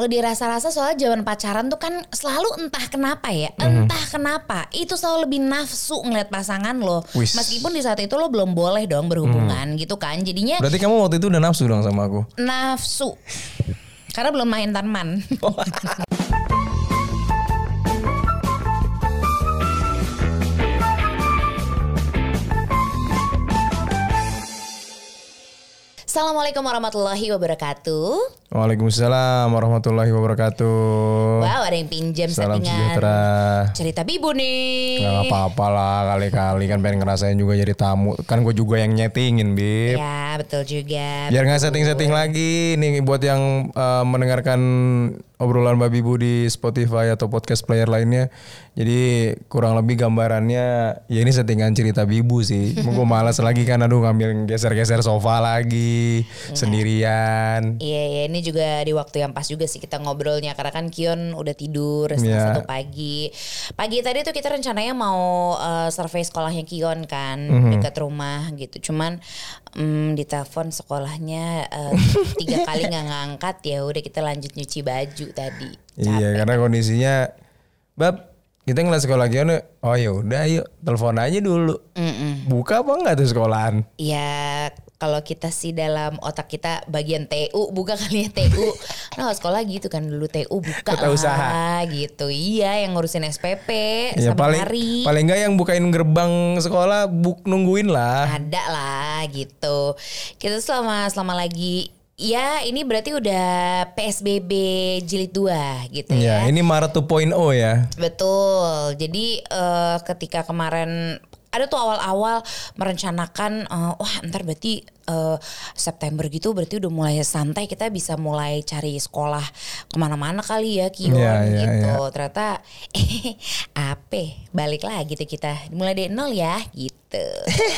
kalau dirasa-rasa soal zaman pacaran tuh kan selalu entah kenapa ya, entah kenapa itu selalu lebih nafsu ngeliat pasangan lo. Wis. Meskipun di saat itu lo belum boleh dong berhubungan gitu kan. Jadinya Berarti kamu waktu itu udah nafsu dong sama aku. nafsu. Karena belum main tanman. Assalamualaikum warahmatullahi wabarakatuh. Waalaikumsalam warahmatullahi wabarakatuh. Wow, ada yang pinjam Salam settingan sejahtera. cerita bibu nih. Gak apa-apa lah kali-kali kan pengen ngerasain juga jadi tamu. Kan gue juga yang nyetingin, Bib. Ya, betul juga. Biar nggak setting-setting lagi nih buat yang eh, mendengarkan obrolan Babi Bu di Spotify atau podcast player lainnya. Jadi kurang lebih gambarannya ya ini settingan cerita Bibu sih. Mau gue malas lagi kan aduh ngambil geser-geser sofa lagi sendirian. Iya, iya, ini juga di waktu yang pas juga sih kita ngobrolnya karena kan Kion udah tidur setengah Iya. satu pagi. Pagi tadi tuh kita rencananya mau eh, survei sekolahnya Kion kan Mhm. dekat rumah gitu. Cuman mm, di telepon sekolahnya eh, tiga kali nggak ngangkat ya udah kita lanjut nyuci baju tadi. Iya karena kondisinya Bab kita ngeliat sekolah Kion oh ya udah yuk telepon aja dulu. Mm-mm. Buka apa enggak tuh sekolahan? Ya kalau kita sih dalam otak kita bagian TU buka kali ya TU. Nah sekolah gitu kan dulu TU buka Kota lah usaha. gitu. Iya yang ngurusin SPP Ya paling hari. paling enggak yang bukain gerbang sekolah buk nungguin lah. Ada lah gitu. Kita selama selama lagi ya ini berarti udah PSBB jilid 2 gitu Ya, ya. ini Maret 2.0 ya. Betul. Jadi eh, ketika kemarin ada tuh awal-awal merencanakan eh, wah ntar berarti eh, September gitu berarti udah mulai santai kita bisa mulai cari sekolah ke mana-mana kali ya Kion Iya, iya, gitu. Ternyata eh apa balik lagi tuh kita mulai dari nol ya gitu.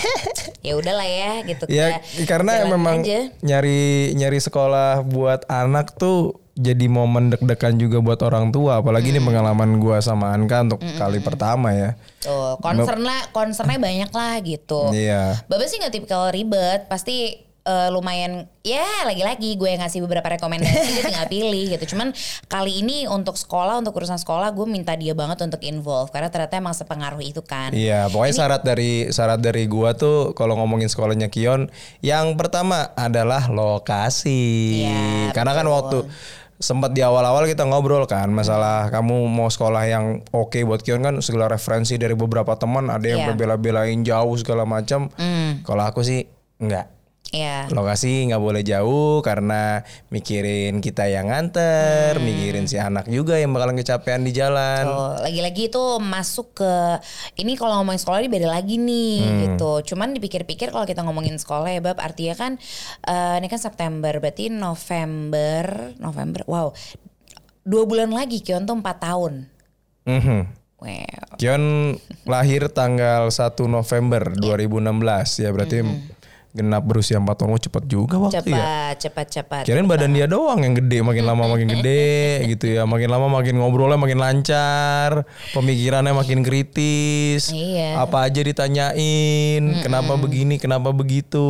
ya udahlah ya gitu. Ya karena memang aja. nyari nyari sekolah buat anak tuh jadi momen deg-degan juga buat orang tua. Apalagi ini pengalaman gua sama Anka untuk kali pertama ya. Tuh, concern lah, concernnya banyak lah gitu. Iya. Baba sih nggak tipikal ribet, pasti eh, lumayan ya lagi-lagi gue yang ngasih beberapa rekomendasi dia tinggal pilih gitu. Cuman kali ini untuk sekolah, untuk urusan sekolah gue minta dia banget untuk involve karena ternyata emang sepengaruh itu kan. Iya, pokoknya syarat dari syarat dari gua tuh kalau ngomongin sekolahnya Kion, yang pertama adalah lokasi. Iya, Karena kan betul. waktu sempat di awal-awal kita ngobrol kan masalah kamu mau sekolah yang oke buat Kion kan segala referensi dari beberapa teman ada yang Iya. berbela-belain jauh segala macam. Hmm, Kalau aku sih enggak. Ya. Lokasi nggak boleh jauh karena mikirin kita yang nganter, Hmm. mikirin si anak juga yang bakalan kecapean di jalan. Lagi-lagi itu masuk ke ini kalau ngomongin sekolah ini beda lagi nih Hmm. gitu. Cuman dipikir-pikir kalau kita ngomongin sekolah ya bab artinya kan eh, ini kan September berarti November November wow dua bulan lagi Kion tuh empat tahun. Mhm. Wow. Kion lahir tanggal 1 November 2016 ya berarti genap berusia 4 tahun Oh, cepet juga waktu ya. Cepat, cepat, cepat. Kirain badan dia doang yang gede, makin lama makin gede gitu ya. Makin lama makin ngobrolnya makin lancar, pemikirannya makin kritis. Iya. Apa aja ditanyain, kenapa begini, kenapa begitu.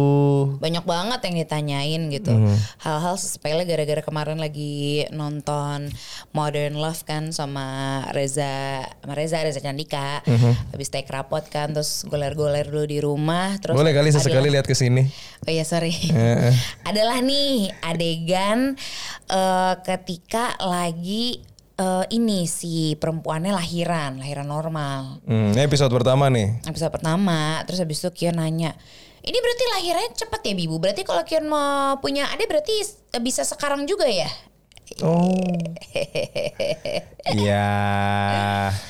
Banyak banget yang ditanyain gitu. Hmm. Hal-hal sepele gara-gara kemarin lagi nonton Modern Love kan sama Reza, sama Reza, Reza Candika. Habis take rapot kan, terus goler-goler dulu di rumah. Terus Hmm. Boleh kali sesekali lihat ke sini. Oh iya sorry. Eh. Adalah nih adegan eh, ketika lagi eh, ini si perempuannya lahiran, lahiran normal. Hmm, ini episode pertama nih. episode pertama terus habis itu Kion nanya ini berarti lahirnya cepet ya Bibu berarti kalau Kion mau punya adik berarti bisa sekarang juga ya Oh. Iya.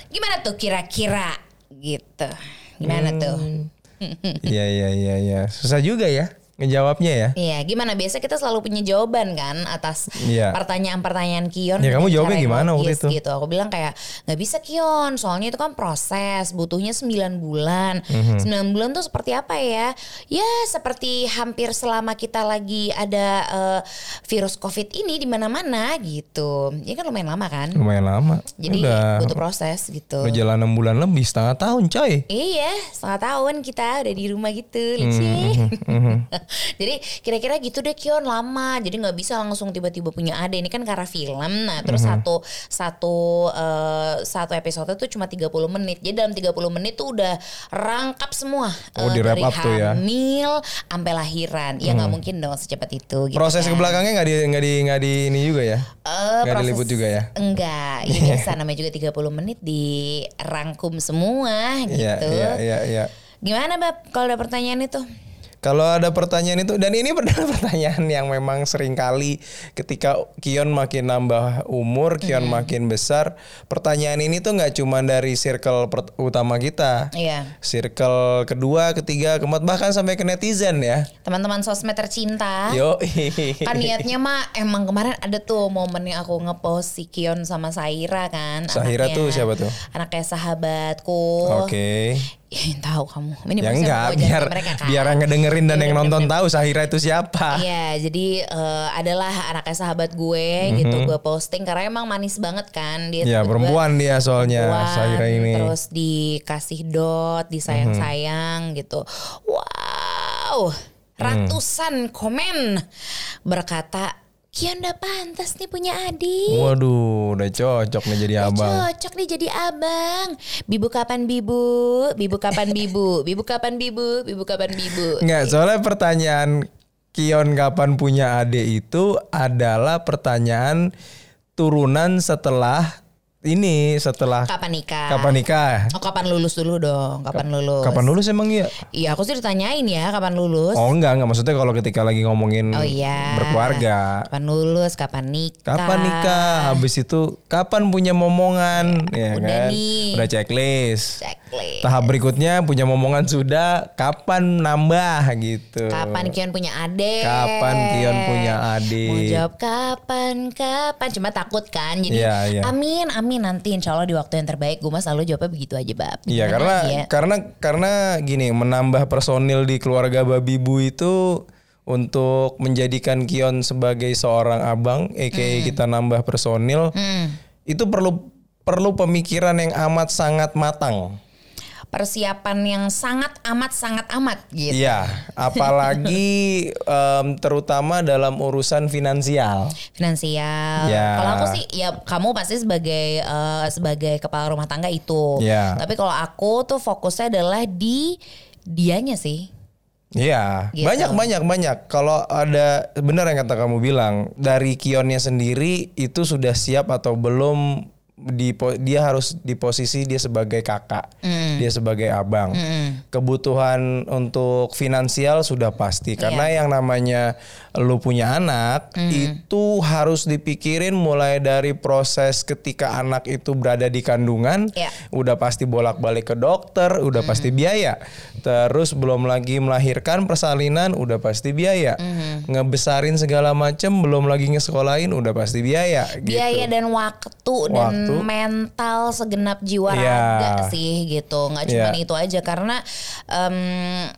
gimana tuh kira-kira gitu gimana tuh Iya iya iya iya. Susah juga ya ngejawabnya ya. Iya, gimana biasa kita selalu punya jawaban kan atas Iya. pertanyaan-pertanyaan Kion. Ya, kamu dengan jawabnya gimana waktu itu? Gitu. Aku bilang kayak nggak bisa Kion, soalnya itu kan proses, butuhnya 9 bulan. Mhm. 9 bulan tuh seperti apa ya? Ya seperti hampir selama kita lagi ada eh, virus Covid ini di mana-mana gitu. Ya kan lumayan lama kan? Lumayan lama. Jadi Udah. butuh proses gitu. Udah jalan 6 bulan lebih, setengah tahun coy. Iya, setengah tahun kita udah di rumah gitu. Hmm, Lucu. Jadi kira-kira gitu deh Kion lama. Jadi nggak bisa langsung tiba-tiba punya ade. Ini kan karena film. Nah, terus Mhm. satu satu eh, satu episode tuh cuma 30 menit. Jadi dalam 30 menit tuh udah rangkap semua. Oh, Eh, di dari up tuh ya. Hamil sampai lahiran. Ya nggak mungkin dong secepat itu gitu Proses ke kan. belakangnya nggak di nggak di nggak di ini juga ya? Eh, Nggak diliput juga ya? Enggak, ya biasa namanya juga 30 menit dirangkum semua gitu. Iya iya iya. iya. Gimana Bab kalau ada pertanyaan itu? Kalau ada pertanyaan itu dan ini adalah pertanyaan yang memang sering kali ketika Kion makin nambah umur, Kion makin besar, pertanyaan ini tuh nggak cuma dari circle utama kita, Iya. circle kedua, ketiga, keempat bahkan sampai ke netizen ya. Teman-teman sosmed tercinta. Yo. Kan niatnya mah emang kemarin ada tuh momen yang aku ngepost si Kion sama Saira kan. Anaknya- tuh siapa tuh? Anaknya sahabatku. Oke. Ya, yang tahu kamu. Ini Ya enggak, biar mereka kan. biar yang ngedengerin dan Iya, yang nonton bener. tahu Sahira itu siapa. Iya, jadi eh, adalah anaknya sahabat gue gitu gue posting karena emang manis banget kan dia. Mhm. Ya perempuan dia soalnya perempuan, Sahira ini. Terus dikasih dot, disayang-sayang gitu. Wow, ratusan komen berkata Kian udah pantas nih punya adik. Waduh, udah cocok nih jadi abang. Cocok nih jadi abang. Bibu kapan bibu? Bibu kapan bibu? Bibu kapan bibu? Bibu kapan bibu? Enggak, soalnya pertanyaan Kion kapan punya adik itu adalah pertanyaan turunan setelah ini setelah Kapan nikah? kapan nikah. Oh kapan lulus dulu dong? Kapan lulus? Kapan lulus emang iya? Iya aku sih ditanyain ya kapan lulus. Oh enggak, enggak maksudnya kalau ketika lagi ngomongin Oh iya. berkeluarga. Kapan lulus? Kapan nikah? Kapan nikah? Habis itu kapan punya momongan? ya Udah kan? nih. Udah checklist. Checklist. Tahap berikutnya punya momongan sudah, kapan nambah gitu. Kapan Kion punya adik? Kapan Kion punya adik? Mau jawab kapan kapan? Cuma takut kan. Jadi Iya, iya. amin amin nanti insya Allah di waktu yang terbaik. Gue mah selalu jawabnya begitu aja bab. Iya Gimana karena ya? karena karena gini menambah personil di keluarga babi bu itu untuk menjadikan Kion sebagai seorang abang, aka kita nambah personil Hmm. itu perlu perlu pemikiran yang amat sangat matang. Persiapan yang sangat amat sangat amat gitu. Iya, apalagi em, terutama dalam urusan finansial. finansial. Ya. Kalau aku sih ya kamu pasti sebagai eh, sebagai kepala rumah tangga itu. Ya. Tapi kalau aku tuh fokusnya adalah di dianya sih. Iya, Gitu. banyak banyak banyak. Kalau ada benar yang kata kamu bilang dari Kionnya sendiri itu sudah siap atau belum di dia harus di posisi dia sebagai kakak, dia sebagai abang. Kebutuhan untuk finansial sudah pasti karena yang namanya lu punya anak itu harus dipikirin mulai dari proses ketika anak itu berada di kandungan, Iya. udah pasti bolak-balik ke dokter, udah pasti biaya. Terus belum lagi melahirkan persalinan, udah pasti biaya. Ngebesarin segala macem, belum lagi ngesekolahin, udah pasti biaya. Gitu. Biaya dan waktu, dan Waktu. Mental segenap jiwa Iya. raga sih gitu. Nggak cuma Iya. itu aja karena em,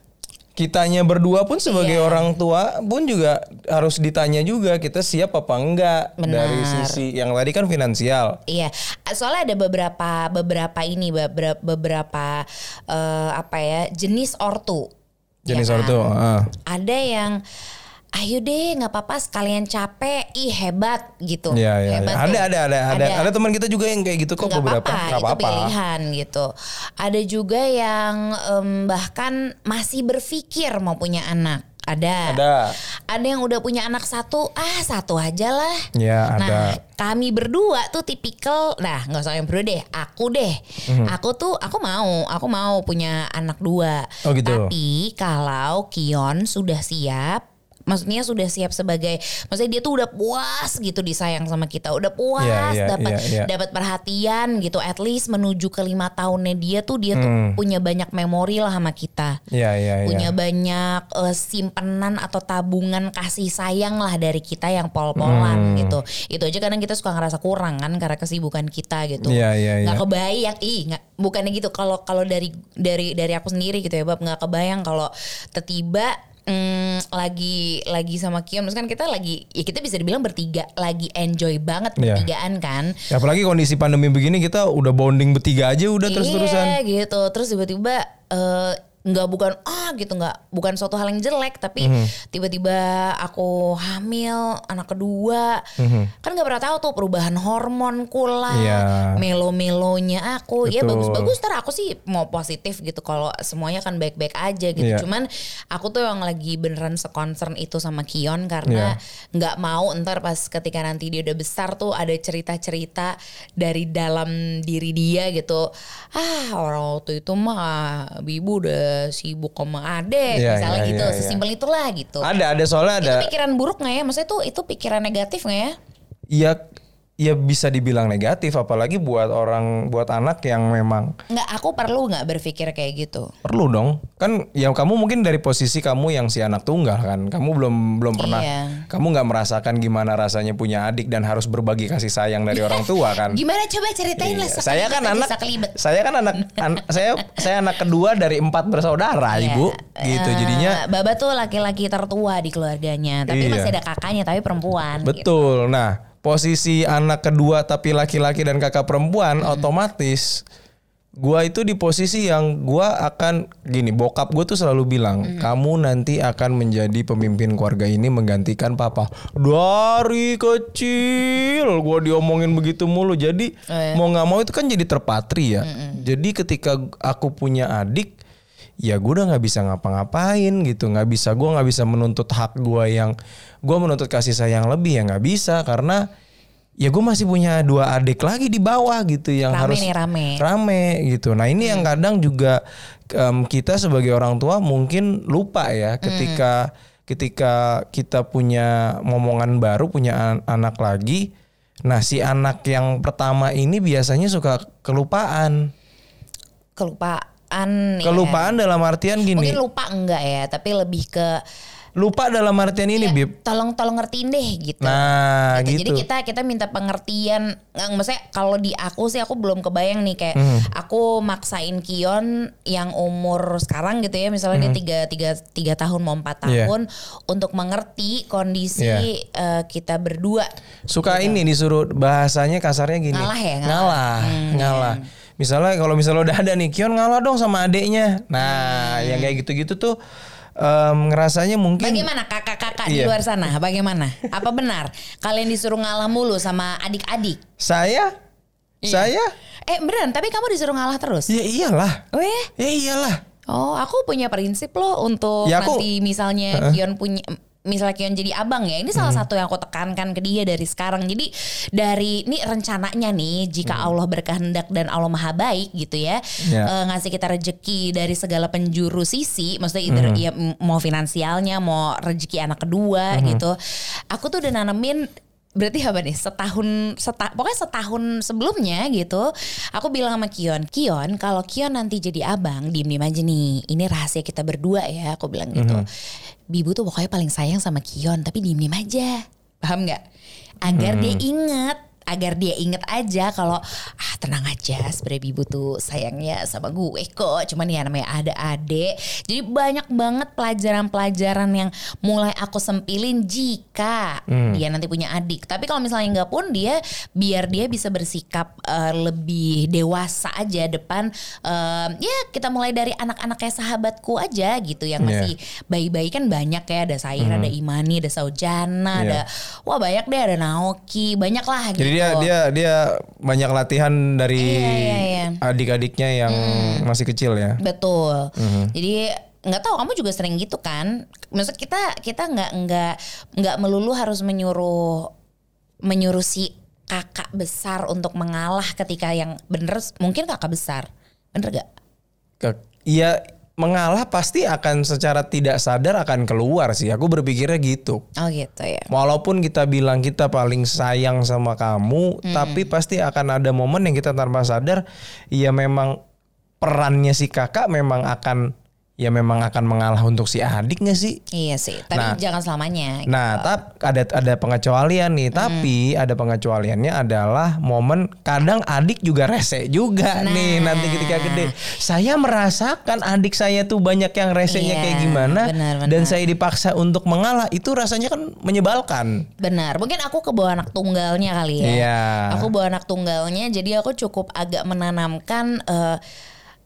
Kitanya berdua pun sebagai Iya. orang tua pun juga harus ditanya juga kita siap apa enggak dari sisi yang tadi kan finansial. Iya, soalnya ada beberapa beberapa ini beberapa beberapa eh, apa ya jenis ortu. Jenis Ya kan? ortu, ah. Ada yang ayo deh nggak apa-apa sekalian capek, ih hebat gitu. Iya, iya, Hebat iya. Ada, tuh. ada, ada, ada, ada teman kita juga yang kayak gitu kok Nggak beberapa. apa-apa, itu pilihan gitu. Ada juga yang em, bahkan masih berpikir mau punya anak. Ada. Ada. Ada yang udah punya anak satu, ah satu aja lah. Ya, Nah, ada. kami berdua tuh tipikal, nah nggak usah yang berdua deh, aku deh, Mhm. aku tuh aku mau, aku mau punya anak dua. Oh, gitu. Tapi kalau Kion sudah siap, maksudnya sudah siap sebagai, maksudnya dia tuh udah puas gitu disayang sama kita, udah puas, Iya, iya, dapat iya, iya. dapat perhatian gitu, at least menuju ke lima tahunnya dia tuh dia tuh Hmm. punya banyak memori lah sama kita Iya, iya, iya. punya banyak eh, simpenan atau tabungan kasih sayang lah dari kita yang pol-polan Hmm. gitu. Itu aja kadang kita suka ngerasa kurang kan karena kesibukan kita gitu. Iya, iya, Nggak iya. kebayang, ih nggak bukannya gitu. Kalau kalau dari dari dari aku sendiri gitu ya, Bab nggak kebayang kalau tiba-tiba mm, lagi lagi sama Kion, terus kan kita lagi ya kita bisa dibilang bertiga lagi enjoy banget Iya. bertigaan kan. Ya, apalagi kondisi pandemi begini kita udah bonding bertiga aja udah terus-terusan. Iya gitu. Terus tiba-tiba eh, nggak bukan ah gitu nggak bukan suatu hal yang jelek tapi Mhm. tiba-tiba aku hamil anak kedua kan nggak pernah tahu tuh perubahan hormon kula. Iya. melo-melonya aku ya Betul. bagus-bagus ntar aku sih mau positif gitu kalau semuanya kan baik-baik aja gitu Iya. cuman aku tuh yang lagi beneran seconcern itu sama Kion karena Iya. nggak mau ntar pas ketika nanti dia udah besar tuh ada cerita-cerita dari dalam diri dia gitu ah orang waktu itu mah bibu udah sibuk sama adek Iya, misalnya iya, gitu iya. sesimpel itulah gitu Ada ada soalnya ada. itu pikiran buruk nggak ya maksudnya tuh itu pikiran negatif nggak ya Iya ya bisa dibilang negatif apalagi buat orang buat anak yang memang nggak aku perlu nggak berpikir kayak gitu perlu dong kan ya kamu mungkin dari posisi kamu yang si anak tunggal kan kamu belum belum pernah Iya. kamu nggak merasakan gimana rasanya punya adik dan harus berbagi kasih sayang dari orang tua kan gimana coba ceritain lah Iya. saya kan sekelibet aja, anak sekelibet. saya kan anak an- saya saya anak kedua dari empat bersaudara Iya. ibu gitu Eh, jadinya Baba tuh laki-laki tertua di keluarganya, tapi Iya. masih ada kakaknya tapi perempuan. gitu. Betul. Nah, posisi anak kedua tapi laki-laki dan kakak perempuan otomatis gua itu di posisi yang gua akan gini, bokap gue tuh selalu bilang, "Kamu nanti akan menjadi pemimpin keluarga ini menggantikan papa." Dari kecil gua diomongin begitu mulu. Jadi Oh, iya. mau nggak mau itu kan jadi terpatri ya. Jadi ketika aku punya adik ya gue udah nggak bisa ngapa-ngapain gitu. Nggak bisa gue nggak bisa menuntut hak gue yang gue menuntut kasih sayang lebih ya nggak bisa karena ya gue masih punya dua adik lagi di bawah gitu yang Rame harus nih, rame. rame gitu. Nah ini yang kadang juga em, kita sebagai orang tua mungkin lupa ya ketika ketika kita punya momongan baru punya an- anak lagi. Nah si anak yang pertama ini biasanya suka kelupaan. Kelupaan. Ya. kelupaan dalam artian gini Mungkin lupa enggak ya, tapi lebih ke lupa dalam artian ini bib tolong tolong ngertiin deh gitu. nah Gitu. gitu, Jadi kita kita minta pengertian. Nggak, Maksudnya kalau di aku sih aku belum kebayang nih kayak Hmm. aku maksain Kion yang umur sekarang gitu ya misalnya dia tiga, tiga, tiga tahun mau empat Hmm. Iya. tahun untuk mengerti kondisi Iya. eh, kita berdua. suka ini disuruh bahasanya kasarnya gini Ngalah ya, ngalah. ngalah ngalah. Misalnya kalau misalnya udah ada nih Kion ngalah dong sama adeknya nah Hmm. yang kayak gitu-gitu tuh em, ngerasanya mungkin Bagaimana kakak-kakak di Iya. luar sana? Bagaimana? Apa benar kalian disuruh ngalah mulu sama adik-adik? saya Iya. saya Eh beneran, tapi kamu disuruh ngalah terus? ya iyalah Weh, ya iyalah oh aku punya prinsip loh untuk Ya, aku- nanti misalnya Kion punya misalnya Kion jadi abang ya ini salah Hmm. satu yang aku tekankan ke dia dari sekarang jadi dari ini rencananya nih jika Hmm. Allah berkehendak dan Allah maha baik gitu ya Ya. eh, ngasih kita rezeki dari segala penjuru sisi maksudnya either Hmm. ya mau finansialnya mau rezeki anak kedua gitu aku tuh udah nanemin berarti apa nih? Setahun seta, pokoknya setahun sebelumnya gitu aku bilang sama Kion Kion kalau Kion nanti jadi abang diem diem aja nih. Ini rahasia kita berdua ya aku bilang gitu. Bibu tuh pokoknya paling sayang sama Kion tapi diem diem aja. Paham nggak? Agar dia inget agar dia inget aja kalau ah tenang aja sebenarnya Bibu tuh sayangnya sama gue kok cuman ya namanya ada adek jadi banyak banget pelajaran-pelajaran yang mulai aku sempilin jika dia nanti punya adik. Tapi kalau misalnya nggak pun dia biar dia bisa bersikap eh, lebih dewasa aja depan eh, ya kita mulai dari anak-anak kayak sahabatku aja gitu yang masih bayi-bayi kan banyak ya ada Saira ada Imani ada Saujana Iya. ada wah banyak deh ada Naoki banyak lah gitu jadi dia dia dia banyak latihan dari Iya, iya, iya. adik-adiknya yang masih kecil ya Betul. Mhm. Jadi nggak tahu kamu juga sering gitu kan? Maksud kita kita nggak nggak nggak melulu harus menyuruh menyuruh si kakak besar untuk mengalah ketika yang bener mungkin kakak besar bener gak? Ke- Iya mengalah pasti akan secara tidak sadar akan keluar sih. Aku berpikirnya gitu. Oh gitu ya. Walaupun kita bilang kita paling sayang sama kamu, tapi pasti akan ada momen yang kita tanpa sadar, ya memang perannya si kakak memang akan ya memang akan mengalah untuk si adik gak sih? Iya sih. Tapi Nah. jangan selamanya. Nah, tap ada ada pengecualian nih, tapi ada pengecualiannya adalah momen kadang adik juga rese juga nih Nah. nanti ketika gede. Saya merasakan adik saya tuh banyak yang resenya Iya, kayak gimana benar, benar. dan saya dipaksa untuk mengalah. Itu rasanya kan menyebalkan. Benar. Mungkin aku kebawa anak tunggalnya kali ya. Iya. Aku bawa anak tunggalnya, jadi aku cukup agak menanamkan. eh,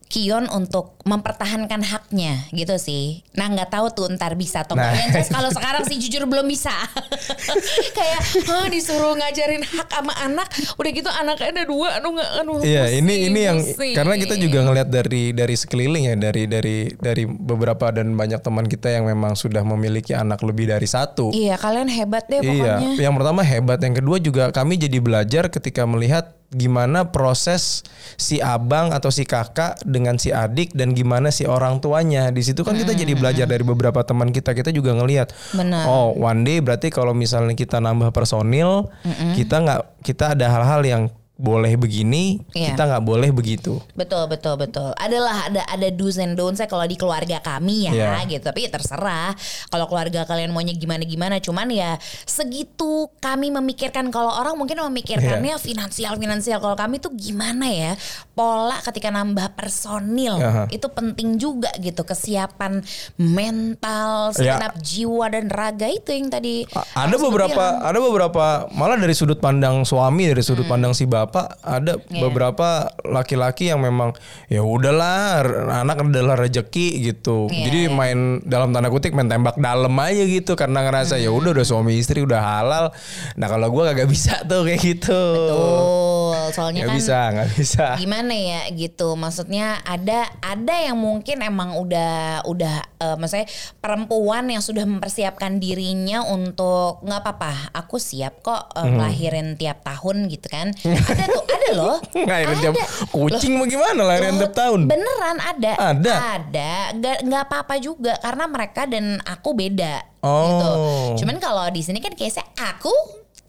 Kion untuk mempertahankan haknya gitu sih. Nah nggak tahu tuh ntar bisa atau Nah. kalau sekarang sih jujur belum bisa. Kayak "Hah, disuruh ngajarin hak sama anak, udah gitu anaknya ada dua, aduh nggak, aduh. Iya, ini ini yang pusing. karena kita juga ngelihat dari dari sekeliling ya, dari dari dari beberapa dan banyak teman kita yang memang sudah memiliki anak lebih dari satu. Iya kalian hebat deh Iya, pokoknya. yang pertama hebat, yang kedua juga kami jadi belajar ketika melihat gimana proses si abang atau si kakak dengan si adik dan gimana si orang tuanya. Di situ kan kita jadi belajar dari beberapa teman kita. Kita juga ngelihat, Benar. oh one day berarti kalau misalnya kita nambah personil, kita nggak kita ada hal-hal yang boleh begini, Iya. kita nggak boleh begitu. Betul betul betul. Adalah ada ada do's and don'ts kalau di keluarga kami ya Iya. gitu. Tapi ya terserah kalau keluarga kalian maunya gimana gimana. Cuman ya segitu kami memikirkan kalau orang mungkin memikirkannya Iya. finansial finansial. Kalau kami tuh gimana ya pola ketika nambah personil Aha. itu penting juga gitu kesiapan mental, Iya. segenap jiwa dan raga itu yang tadi. A- Ada beberapa bilang. ada beberapa malah dari sudut pandang suami dari sudut pandang si bapak ada Iya. beberapa laki-laki yang memang ya udahlah anak adalah rejeki gitu. Iya, Jadi iya. main dalam tanda kutip main tembak dalam aja gitu karena ngerasa ya udah udah suami istri udah halal. Nah kalau gua kagak bisa tuh kayak gitu. Betul, soalnya Nggak kan bisa nggak bisa. gimana ya gitu maksudnya ada ada yang mungkin emang udah udah eh, maksudnya perempuan yang sudah mempersiapkan dirinya untuk nggak apa-apa aku siap kok eh, ngelahirin tiap tahun gitu kan ada tuh ada loh Ngelahirin tiap Ada. kucing mau gimana Loh, tiap tahun? beneran ada Ada? ada nggak nggak apa-apa juga karena mereka dan aku beda Oh. gitu cuman kalau di sini kan kayaknya aku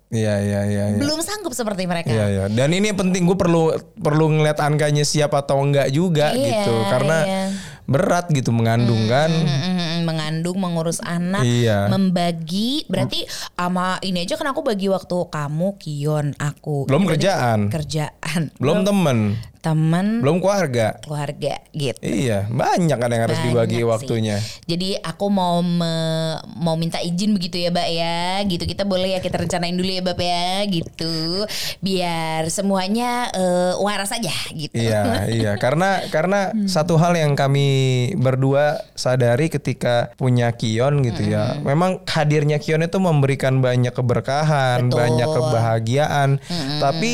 Iya iya iya. iya. belum sanggup seperti mereka Iya iya. Dan ini penting gue perlu perlu ngeliat angkanya siap atau enggak juga Iya, gitu. Karena iya. berat gitu mengandung kan. Mm-mm, mengandung, mengurus anak, Iya. membagi. Berarti sama ini aja kan aku bagi waktu kamu, Kion, aku. Belum kerjaan. Kerjaan. Belum temen, teman, belum keluarga. keluarga gitu. Iya, banyak kan yang harus Banyak dibagi sih. waktunya. Jadi aku mau me- mau minta izin begitu ya, Mbak ya. Gitu kita boleh ya kita rencanain dulu ya, Bapak ya, gitu. Biar semuanya eh, waras aja gitu. Iya, iya. Karena karena Hmm. satu hal yang kami berdua sadari ketika punya Kion gitu ya. Memang hadirnya Kion itu memberikan banyak keberkahan, Betul. banyak kebahagiaan. Tapi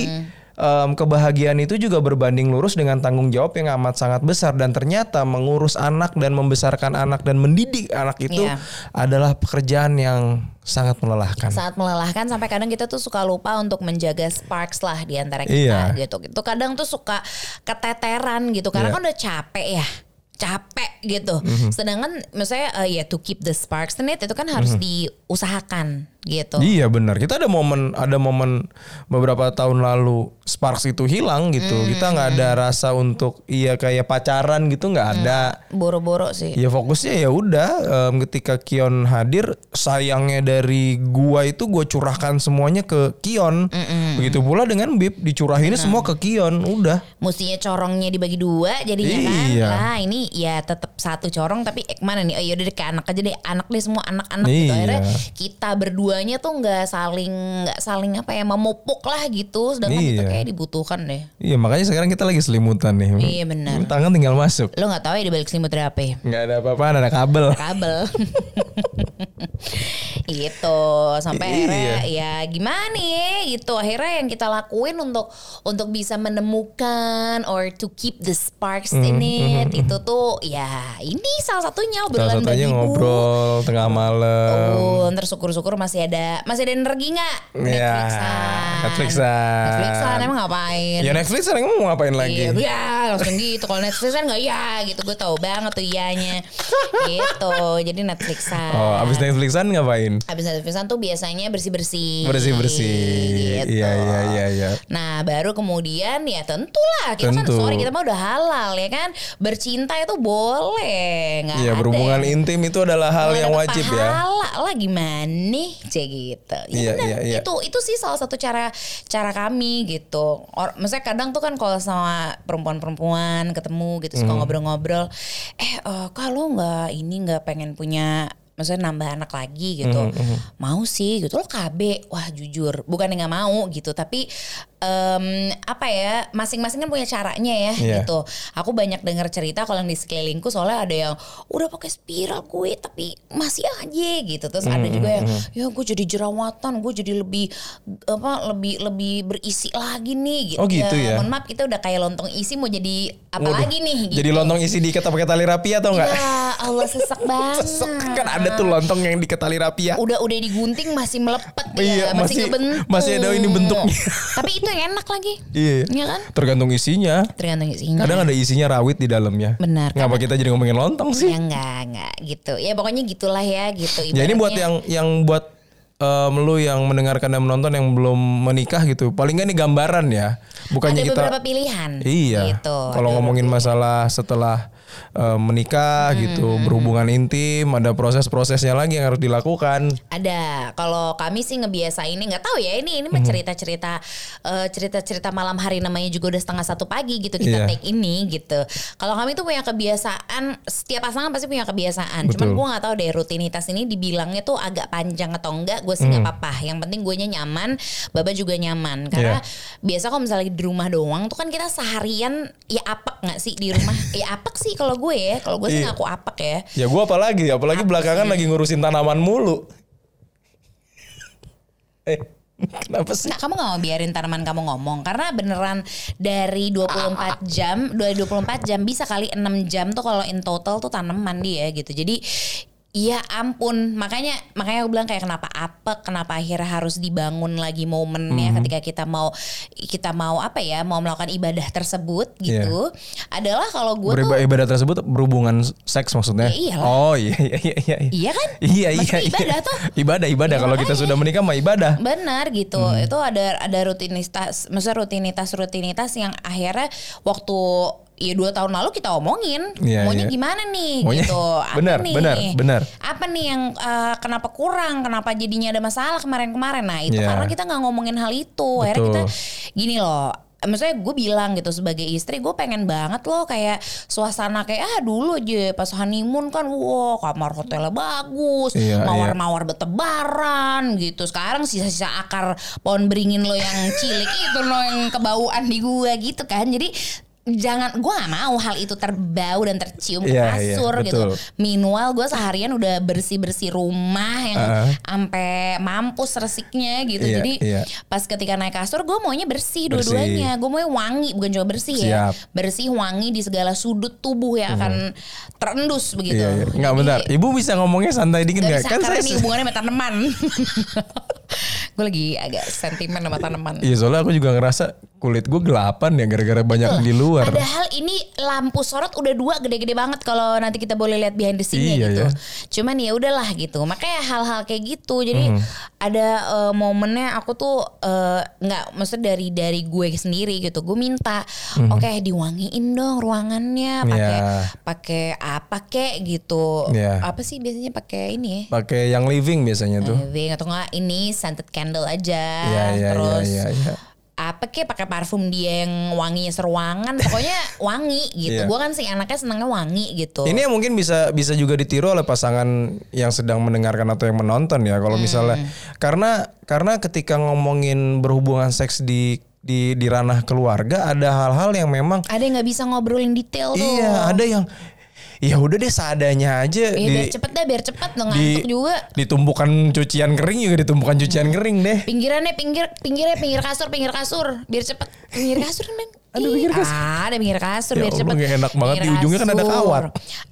em, kebahagiaan itu juga berbanding lurus dengan tanggung jawab yang amat sangat besar dan ternyata mengurus anak dan membesarkan anak dan mendidik anak itu Iya. adalah pekerjaan yang sangat melelahkan. Sangat melelahkan sampai kadang kita tuh suka lupa untuk menjaga sparks lah di antara Iya. kita gitu. Itu kadang tuh suka keteteran gitu karena Iya. kan udah capek ya. Capek gitu. Mhm. Sedangkan misalnya eh, ya to keep the sparks in it itu kan harus diusahakan gitu. Iya benar. Kita ada momen ada momen beberapa tahun lalu Sparks itu hilang gitu. Hmm. Kita nggak ada rasa untuk iya kayak pacaran gitu nggak ada. Boro-boro sih. Ya fokusnya ya udah em, ketika Kion hadir sayangnya dari gua itu gua curahkan semuanya ke Kion. Begitu pula dengan Bib dicurahinnya semua ke Kion. Udah. Mestinya corongnya dibagi dua jadinya kan. Iya. Nah ini ya tetap satu corong tapi eh, mana nih? Oh yaudah deh ke anak aja deh. Anak deh semua anak-anak gitu. Iya. Akhirnya kita berduanya tuh nggak saling nggak saling apa ya memupuk lah gitu. Sedangkan itu Iya. kayak dibutuhkan deh. Iya makanya sekarang kita lagi selimutan nih. Iya, benar. Tangan tinggal masuk. Lo nggak tahu ya di balik selimut ada apa ya? Nggak ada apa-apa ada kabel. kabel gitu sampai Iya. akhirnya ya gimana ya gitu akhirnya yang kita lakuin untuk untuk bisa menemukan or to keep the sparks in it itu tuh ya ini salah satunya Hmm, Salah obrolan satunya ibu. ngobrol tengah malam. Oh, ntar syukur-syukur masih ada masih ada energi nggak? Iya, Netflixan. Netflixan. Netflixan emang ngapain? Ya Netflix sekarang mau ngapain lagi? Iya, ya langsung gitu. Kalau Netflix kan nggak ya gitu. Gue tahu banget tuh iyanya. gitu. Jadi Netflixan. Oh, abis Netflixan ngapain? Habis Netflixan tuh biasanya bersih-bersih. Bersih-bersih. Gitu. Iya, iya, iya, iya. Nah baru kemudian ya tentulah kita Tentu. kan sorry kita mah udah halal ya kan bercinta itu boleh nggak Iya, ada berhubungan yang- intim itu adalah hal yang wajib ya. pahala lah gimana cek gitu ya Iya, iya, iya. itu itu sih salah satu cara cara kami gitu Or, maksudnya kadang tuh kan kalau sama perempuan-perempuan ketemu gitu Hmm. suka ngobrol-ngobrol eh eh, kalau nggak ini nggak pengen punya maksudnya nambah anak lagi gitu. Mau sih gitu. Lo KB, wah jujur, bukan nggak mau gitu, tapi em, apa ya, masing-masing kan punya caranya ya Iya. gitu. Aku banyak dengar cerita kalau yang di sekelilingku soalnya ada yang udah pakai spiral gue tapi masih aja gitu. Terus ada juga yang ya gue jadi jerawatan, gue jadi lebih apa lebih lebih berisi lagi nih gitu. Oh, gitu ya? Mohon maaf kita udah kayak lontong isi mau jadi apa Waduh, lagi nih gitu. Jadi lontong isi diikat pakai tali rapi atau enggak? Ya Allah sesak banget. Sesek kan ada tuh lontong yang diikat tali rapi ya. Udah udah digunting masih melepet Iya, ya, masih- masih masih ada ini bentuknya. Tapi itu yang enak lagi. Iya. Iya kan? Tergantung isinya. Tergantung isinya. Kadang ada isinya rawit di dalamnya. Benar, Ngapa kita jadi ngomongin lontong sih? Ya enggak, enggak gitu. Ya pokoknya gitulah ya gitu. Ya ini buat Ibaratnya- yang yang buat em, lu yang mendengarkan dan menonton yang belum menikah gitu. Paling nggak ini gambaran ya. Bukannya ada kita beberapa pilihan. Iya. Gitu. Kalau Ada ngomongin masalah setelah eh, menikah gitu, berhubungan intim, ada proses-prosesnya lagi yang harus dilakukan. Ada. Kalau kami sih ngebiasain ini nggak tahu ya ini ini mah Mhm. cerita-cerita eh, cerita-cerita malam hari namanya juga udah setengah satu pagi gitu kita Iya. take ini gitu. Kalau kami tuh punya kebiasaan setiap pasangan pasti punya kebiasaan. Betul. Cuman gue nggak tahu deh rutinitas ini dibilangnya tuh agak panjang atau enggak. Gue sih nggak Mhm. apa-apa. Yang penting gue nyaman, Baba juga nyaman. Karena Iya. biasa kalau misalnya di rumah doang tuh kan kita seharian ya apek nggak sih di rumah? ya apek sih kalau gue ya. Kalau gue sih Iya. ngaku apek ya. Ya gua apalagi, apalagi belakangan lagi ngurusin tanaman mulu. eh, kenapa sih? Nah, kamu gak mau biarin tanaman kamu ngomong karena beneran dari 24 jam, dari 24 jam bisa kali 6 jam tuh kalau in total tuh tanaman dia gitu. Jadi Iya ampun, makanya makanya aku bilang kayak kenapa apa, kenapa akhirnya harus dibangun lagi momennya ketika kita mau kita mau apa ya, mau melakukan ibadah tersebut gitu. Adalah kalau gue tuh ibadah tersebut berhubungan seks maksudnya? Ya. Oh iya iya iya. iya. Iya kan? Iya iya iya. ibadah tuh. Ibadah ibadah Ya, kalau kita sudah menikah mah ibadah. Benar gitu. Hmm. Itu ada ada rutinitas, maksudnya rutinitas rutinitas yang akhirnya waktu ya dua tahun lalu kita omongin Iya, iya. maunya gimana nih Maunya- gitu apa benar, nih benar, benar. apa nih yang eh, kenapa kurang kenapa jadinya ada masalah kemarin-kemarin nah itu Iya. karena kita nggak ngomongin hal itu akhirnya kita Betul. gini loh Maksudnya gue bilang gitu sebagai istri gue pengen banget loh kayak suasana kayak ah dulu aja pas honeymoon kan wow kamar hotelnya bagus Iya, mawar-mawar bertebaran gitu sekarang sisa-sisa akar pohon beringin lo yang cilik itu lo yang kebauan di gua gitu kan jadi jangan gua nggak mau hal itu terbau dan tercium ke Iya, iya, kasur gitu betul. minimal gue seharian udah bersih bersih rumah yang sampai mampus resiknya gitu Iya, jadi iya. pas ketika naik kasur gue maunya bersih, Bersih. dua-duanya gue maunya wangi bukan cuma bersih Siap. ya bersih wangi di segala sudut tubuh yang akan terendus begitu Iya, iya. Enggak Jadi- bentar. Ibu bisa ngomongnya santai dikit Gak enggak? bisa Kan karena saya ini hubungannya sama tanaman. gue lagi agak sentimen sama tanaman. Iya soalnya aku juga ngerasa kulit gue gelapan ya gara-gara banyak di luar. Padahal ini lampu sorot udah dua gede-gede banget kalau nanti kita boleh lihat behind the scene Iya, gitu. ya. Cuman ya udahlah gitu. Makanya hal-hal kayak gitu. Jadi Mhm. ada eh, momennya aku tuh eh, nggak maksud dari dari gue sendiri gitu. Gue minta oke diwangiin dong ruangannya pakai Mhm. Iya. pakai apa kek gitu. Iya. Apa sih biasanya pakai ini ya? Pakai yang living biasanya tuh. Living atau enggak ini scented candle aja. Iya iya Terus iya iya. apa kek pakai parfum dia yang wanginya seruangan pokoknya wangi gitu Iya. gue kan sih anaknya senangnya wangi gitu Ini yang mungkin bisa bisa juga ditiru oleh pasangan yang sedang mendengarkan atau yang menonton ya. Kalau misalnya Hmm. karena karena ketika ngomongin berhubungan seks di di di ranah keluarga ada hal-hal yang memang ada yang nggak bisa ngobrolin detail tuh iya ada yang ya udah deh seadanya aja Ya, di biar cepet dah biar cepet lo di ngantuk juga. ditumpukan cucian kering juga ditumpukan cucian kering deh. pinggirannya pinggir pinggirnya pinggir kasur pinggir kasur biar cepet. Pinggir kasur kan Aduh, pinggir kasur. Ah, ada pinggir kasur Ya biar Allah, cepet enak banget. Pinggir Di ujungnya kan ada kawat.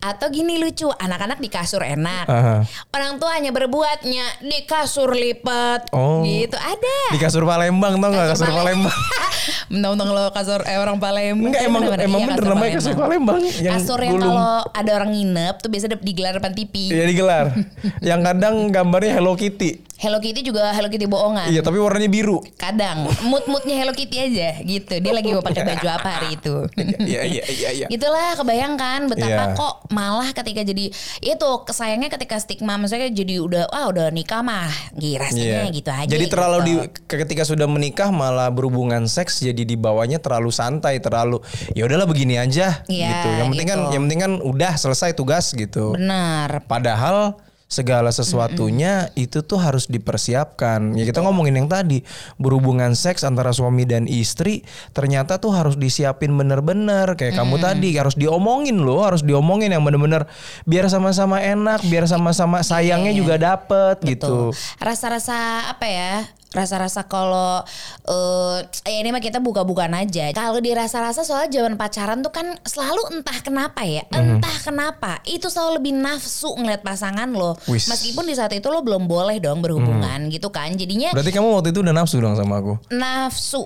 atau gini lucu anak-anak di kasur enak Aha. orang tuanya berbuatnya di kasur lipat Oh. gitu ada Di kasur Palembang tau nggak kasur Palembang? Mentang-mentang lo kasur eh orang Palembang. Enggak Eh, emang bener-bener. emang Iya, bener namanya kasur Palembang yang kasur yang gulung. kalau ada orang nginep tuh biasa digelar depan TV. Iya digelar. yang kadang gambarnya Hello Kitty. Hello Kitty juga Hello Kitty bohongan. Iya tapi warnanya biru. Kadang mood-moodnya Hello Kitty aja gitu. Dia lagi mau pakai baju apa hari itu. Iya iya iya iya. Gitulah kebayangkan betapa Iya. kok malah ketika jadi itu kesayangnya ketika stigma maksudnya jadi udah wah udah nikah mah gitu rasanya gitu aja. Iya. Jadi terlalu gitu. di ketika sudah menikah malah berhubungan seks jadi dibawanya terlalu santai, terlalu ya udahlah begini aja Iya, gitu. Yang penting kan gitu. yang penting kan udah selesai tugas gitu. benar. Padahal segala sesuatunya itu tuh harus dipersiapkan. Ya kita ngomongin yang tadi berhubungan seks antara suami dan istri ternyata tuh harus disiapin bener-bener kayak kamu tadi harus diomongin loh, harus diomongin yang bener-bener biar sama-sama enak, biar sama-sama sayangnya juga dapet gitu. Tuh. Rasa-rasa apa ya? Rasa-rasa kalau eh ya ini mah kita buka-bukaan aja. Kalau dirasa-rasa soal zaman pacaran tuh kan selalu entah kenapa ya, entah kenapa itu selalu lebih nafsu ngeliat pasangan lo. Meskipun di saat itu lo belum boleh dong berhubungan gitu kan. Jadinya Berarti kamu waktu itu udah nafsu dong sama aku. nafsu.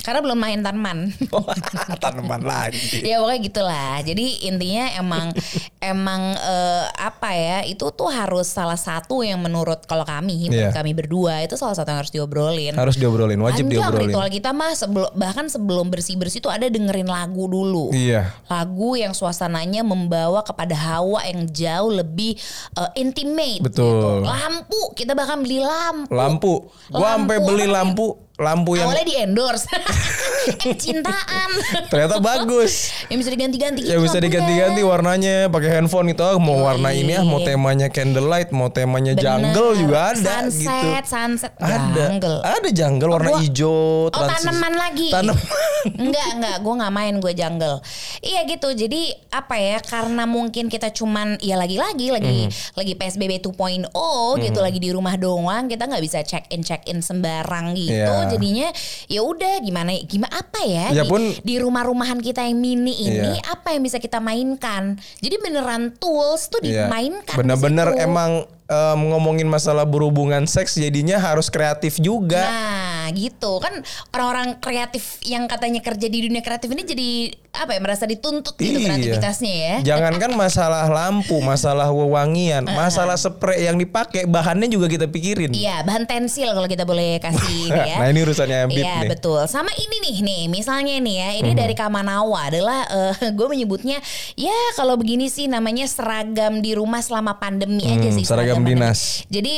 Karena belum main tanaman. Tanaman lagi. ya pokoknya gitulah. Jadi intinya emang emang eh, apa ya itu tuh harus salah satu yang menurut kalau kami Iya. kami berdua itu salah satu yang harus diobrolin. Harus diobrolin, wajib Panjang diobrolin. ritual kita mah sebelum bahkan sebelum bersih bersih tuh ada dengerin lagu dulu. Iya. Lagu yang suasananya membawa kepada hawa yang jauh lebih eh, intimate. Betul. gitu. Lampu kita bahkan beli lampu. Lampu. Gua sampai Lampu beli lampu, lampu yang Awalnya di endorse. eh cintaan. ternyata bagus. yang bisa diganti-ganti gitu Ya bisa diganti-ganti warnanya pakai handphone gitu. Ah, mau warna ini ah, mau temanya candlelight, mau temanya Bener. jungle juga ada sunset, gitu. Sunset, Ada. Jungle. Ada jungle warna gua- hijau, Oh tanaman lagi. Tanaman. enggak enggak, gue nggak main gue jungle. Iya gitu. Jadi apa ya? Karena mungkin kita cuman ya lagi-lagi lagi Hmm. lagi PSBB 2.0 gitu lagi di rumah doang. Kita nggak bisa check in check in sembarang gitu. Iya. Jadinya ya udah gimana gimana apa ya? Ya di, pun- di rumah-rumahan kita yang mini ini Iya. apa yang bisa kita mainkan? Jadi beneran tools tuh Iya. dimainkan. di Bener-bener emang em, ngomongin masalah berhubungan seks jadinya harus kreatif juga. Nah gitu kan orang-orang kreatif yang katanya kerja di dunia kreatif ini jadi apa ya merasa dituntut gitu Iya. kreativitasnya ya. Jangankan masalah lampu, masalah wewangian, masalah spray yang dipakai bahannya juga kita pikirin. Iya bahan tensil kalau kita boleh kasih ini ya. Nah, ini urusannya Ambit Iya nih. Betul. Sama ini nih nih misalnya nih ya ini dari Kamanawa adalah gue menyebutnya ya kalau begini sih namanya seragam di rumah selama pandemi aja Hmm, sih. seragam pandemi. dinas. Jadi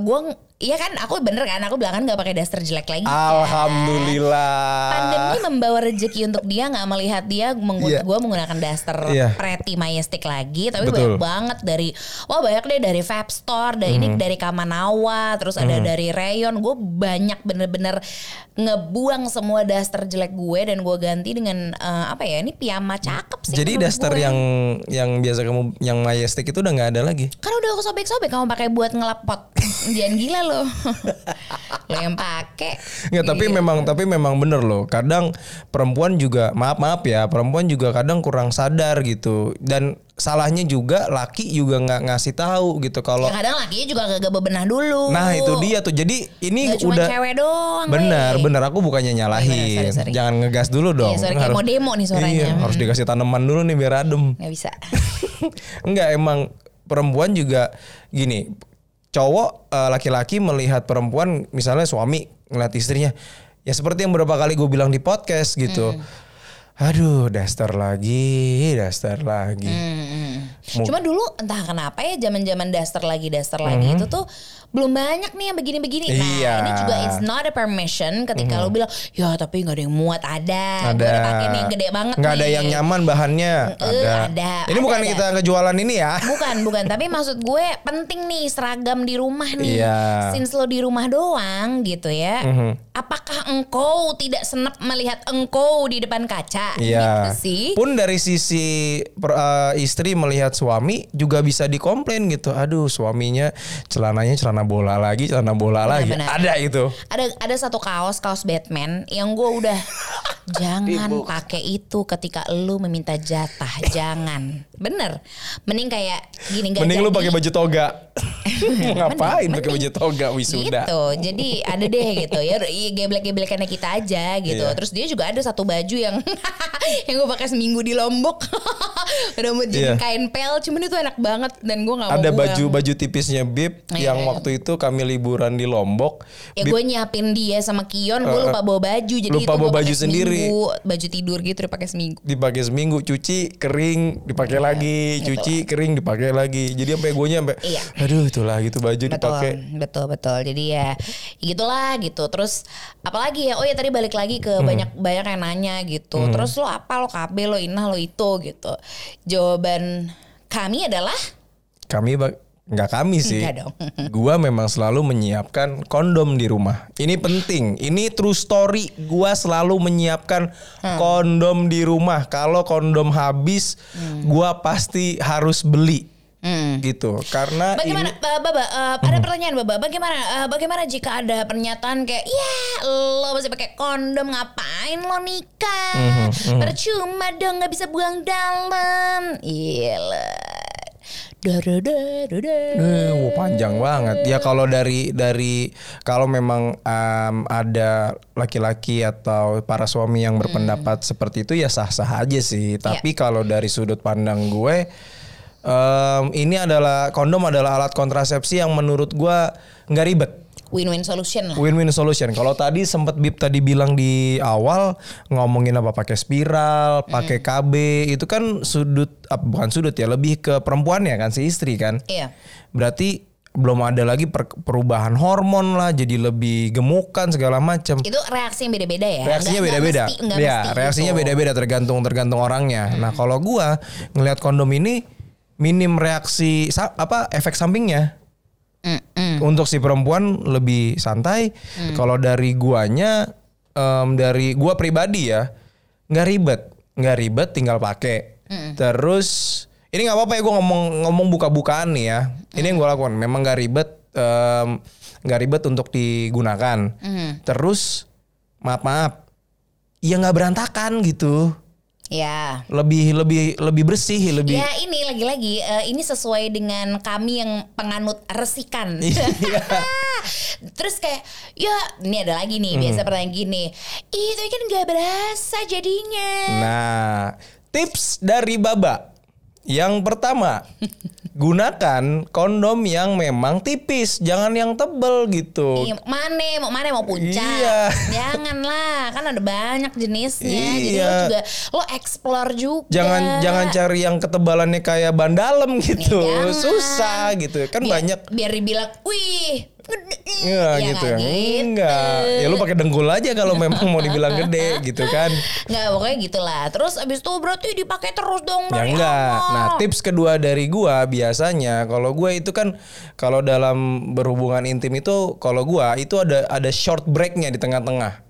gue Iya kan aku bener kan aku bilang kan gak pakai daster jelek lagi. kan. Alhamdulillah. pandemi membawa rezeki untuk dia nggak melihat dia menggun Iya. gue menggunakan daster Iya. pretty majestic lagi tapi Betul. banyak banget dari wah banyak deh dari Fab Store dari ini Mhm. dari Kamanawa terus ada dari Rayon gue banyak bener-bener ngebuang semua daster jelek gue dan gue ganti dengan eh, apa ya ini piyama cakep sih Jadi daster gue. yang yang biasa kamu yang majestic itu udah nggak ada lagi. kan udah aku sobek-sobek kamu pakai buat ngelap pot jangan gila lo lo yang pakai Nggak, tapi Iya. memang tapi memang bener loh. Kadang perempuan juga maaf maaf ya, perempuan juga kadang kurang sadar gitu. Dan salahnya juga laki juga nggak ngasih tahu gitu kalau Ya kadang lakinya juga gak bebenah dulu. Nah itu dia tuh. Jadi ini Gak cuma udah cewek doang. benar benar aku bukannya nyalahin. Benar, sorry, sorry. Jangan ngegas dulu dong. Iya, sorry, kayak mau demo nih suaranya. Iya, Hmm. harus dikasih tanaman dulu nih biar adem. Gak bisa. Enggak emang perempuan juga gini. Cowok eh, laki-laki melihat perempuan misalnya suami ngeliat istrinya ya seperti yang beberapa kali gue bilang di podcast gitu. Hmm. Aduh, daster lagi, daster lagi. Hmm. Mu- Cuma dulu entah kenapa ya zaman-zaman daster lagi daster lagi itu tuh belum banyak nih yang begini-begini. Nah. Iya. Ini juga it's not a permission ketika lo bilang ya tapi nggak ada yang muat ada. Ada. pakai nih yang gede banget Nggak ada yang nyaman bahannya. Eh, ada. ada, Ini ada, bukan ada. kita kejualan ini ya. Bukan, bukan. Tapi maksud gue penting nih seragam di rumah nih. Iya. Since lo di rumah doang gitu ya. Mhm. Apakah engkau tidak senep melihat engkau di depan kaca? Iya. Gitu sih. Pun dari sisi per- eh, istri melihat suami juga bisa dikomplain gitu. Aduh, suaminya celananya celana bola lagi, celana bola lagi. Benar-benar. Ada itu. Ada ada satu kaos kaos Batman yang gue udah jangan pakai itu ketika lu meminta jatah, jangan. Bener. Mending kayak gini gak Mending lu jadi. pakai baju toga. Ngapain pakai baju toga wisuda? Gitu. Jadi ada deh gitu ya. Iya, Geblek-geblekannya kita aja gitu. Iya. Terus dia juga ada satu baju yang yang gue pakai seminggu di Lombok. Udah mau jadi Iya. kain pel, cuman itu enak banget dan gue nggak mau Ada buang. baju baju tipisnya Bib Iya, yang iya. waktu itu kami liburan di Lombok. Ya gue nyiapin dia sama Kion, gue lupa bawa baju. Jadi lupa itu bawa baju sendiri. seminggu, Baju tidur gitu udah pakai seminggu. dipakai seminggu cuci kering dipakai lagi cuci kering dipakai lagi jadi sampai gue sampai Iya. aduh itulah gitu baju Betul, dipakai betul, betul. Jadi ya gitulah gitu. Terus apalagi ya? Oh ya tadi balik lagi Hmm. ke banyak banyak yang nanya gitu. Terus lo apa lo KB lo inah lo itu gitu. Jawaban kami adalah kami nggak kami sih. Nggak dong. gua memang selalu menyiapkan kondom di rumah. Ini penting. Ini true story. Gua selalu menyiapkan Hmm. kondom di rumah. Kalau kondom habis, gua pasti harus beli. Hmm. Gitu. Karena Bagaimana, ini uh, Baba? uh, ada pertanyaan Baba. Bagaimana, uh, bagaimana jika ada pernyataan kayak, ya lo masih pakai kondom ngapain lo nikah? Percuma dong nggak bisa buang dalam. Iya. Eh, wah, panjang banget. Ya kalau dari dari kalau memang em, ada laki-laki atau para suami yang berpendapat seperti itu ya sah-sah aja sih. Tapi kalau dari sudut pandang gue em, ini adalah kondom adalah alat kontrasepsi yang menurut gue nggak ribet. Win-win solution lah. Win-win solution. Kalau tadi sempat Bib tadi bilang di awal ngomongin apa pakai spiral, pakai KB, itu kan sudut ah, bukan sudut ya, lebih ke perempuan ya kan si istri kan. Iya. Berarti belum ada lagi per- perubahan hormon lah, jadi lebih gemukan segala macam. Itu reaksi yang beda-beda ya. Reaksinya beda-beda. Ya, mesti reaksinya gitu. beda-beda tergantung tergantung orangnya. Nah, kalau gua ngelihat kondom ini minim reaksi apa efek sampingnya. Mm-mm. Untuk si perempuan lebih santai. Hmm. Kalau dari guanya em, dari gua pribadi ya nggak ribet, nggak ribet tinggal pakai. Hmm. Terus ini nggak apa-apa ya gue ngomong ngomong buka-bukaan nih ya. Ini yang gue lakukan. Memang nggak ribet, nggak ribet untuk digunakan. Hmm. Terus maaf maaf, ya nggak berantakan gitu. Ya. Lebih lebih lebih bersih, lebih. Ya ini lagi-lagi eh, ini sesuai dengan kami yang penganut resikan. Iya. Terus kayak ya ini ada lagi nih Hmm. biasa pertanyaan gini. Itu kan nggak berasa jadinya. Nah, tips dari Baba. Yang pertama, gunakan kondom yang memang tipis, jangan yang tebel gitu. Iya, mana mau mana mau puncak. Iya. Janganlah, kan ada banyak jenisnya. Jadi Iya. lo juga lo explore juga. Jangan jangan cari yang ketebalannya kayak ban dalam gitu. Jangan. Susah gitu. Kan biar, banyak biar dibilang, "Wih, gede." Iya Ya gitu nggak ya. Enggak. Ya lu pakai dengkul aja kalau memang mau dibilang gede gitu kan. Nggak pokoknya gitulah. Terus abis itu berarti dipakai terus dong Ya enggak. awal. Nah, tips kedua dari gua biasanya kalau gua itu kan kalau dalam berhubungan intim itu kalau gua itu ada ada short breaknya di tengah-tengah.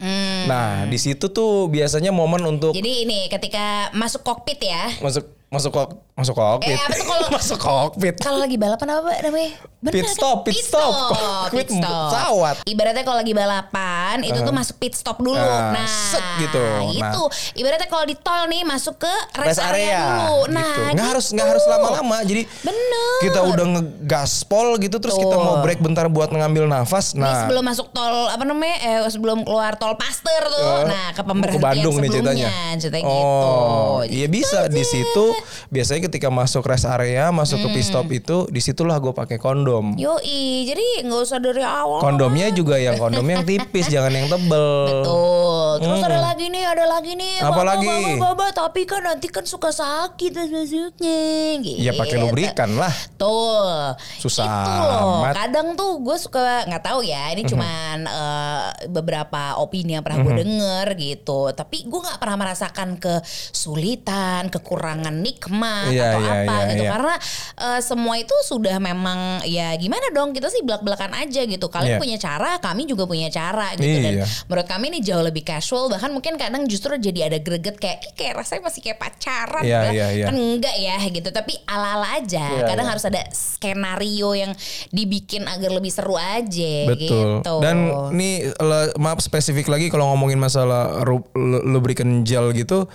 Nah, di situ tuh biasanya momen untuk Hmm. Jadi ini ketika masuk kokpit ya. masuk masuk kok masuk kokpit. Eh, apa tuh kalau- masuk kokpit. Kalau lagi balapan apa namanya? Pit kan? stop, pit stop. Kokpit pit stop. pesawat. Ibaratnya kalau lagi balapan itu tuh masuk pit stop dulu. Ah, Nah, set gitu. Nah. Itu ibaratnya kalau di tol nih masuk ke rest, rest area, area dulu. Nah, gitu. Nggak harus gitu. nggak harus lama-lama. Jadi Bener. kita udah ngegaspol gitu terus kita Tuh. mau break bentar buat ngambil nafas. Nih Nah, sebelum masuk tol apa namanya? Eh sebelum keluar tol Paster tuh. Eh, nah, ke ke pemberhentian Bandung nih ceritanya. Ceritanya oh, gitu. iya bisa di situ. Biasanya ketika masuk rest area, masuk ke pit stop Hmm. itu, di situlah gue pakai kondom. Yoi, jadi nggak usah dari awal. Kondomnya juga yang kondom yang tipis, jangan yang tebel. Betul. Terus ada lagi nih, ada lagi nih. Hmm. Apa Baba, lagi? Baba, baba, tapi kan nanti kan suka sakit terus masuknya. Gitu. Ya pakai lubrikan lah. Tuh. Susah Itu loh. amat. Kadang tuh gue suka nggak tahu ya. Ini cuman eh, beberapa opini yang pernah gue denger gitu. Tapi gue nggak pernah merasakan kesulitan, kekurangan nikmat Iya, atau iya, apa iya, gitu. iya. Karena eh, semua itu sudah memang ya gimana dong kita sih belak-belakan aja gitu. Kalian Iya. punya cara, kami juga punya cara gitu. Dan Iya. menurut kami ini jauh lebih casual. Bahkan mungkin kadang justru jadi ada greget kayak "Ih, kayak rasanya masih kayak pacaran. Iya, Padahal iya, iya. Kan enggak ya gitu. Tapi ala-ala aja. Iya, kadang iya. harus ada skenario yang dibikin agar lebih seru aja Betul. gitu. Dan ini maaf spesifik lagi kalau ngomongin masalah ru- lu- lubricant gel gitu,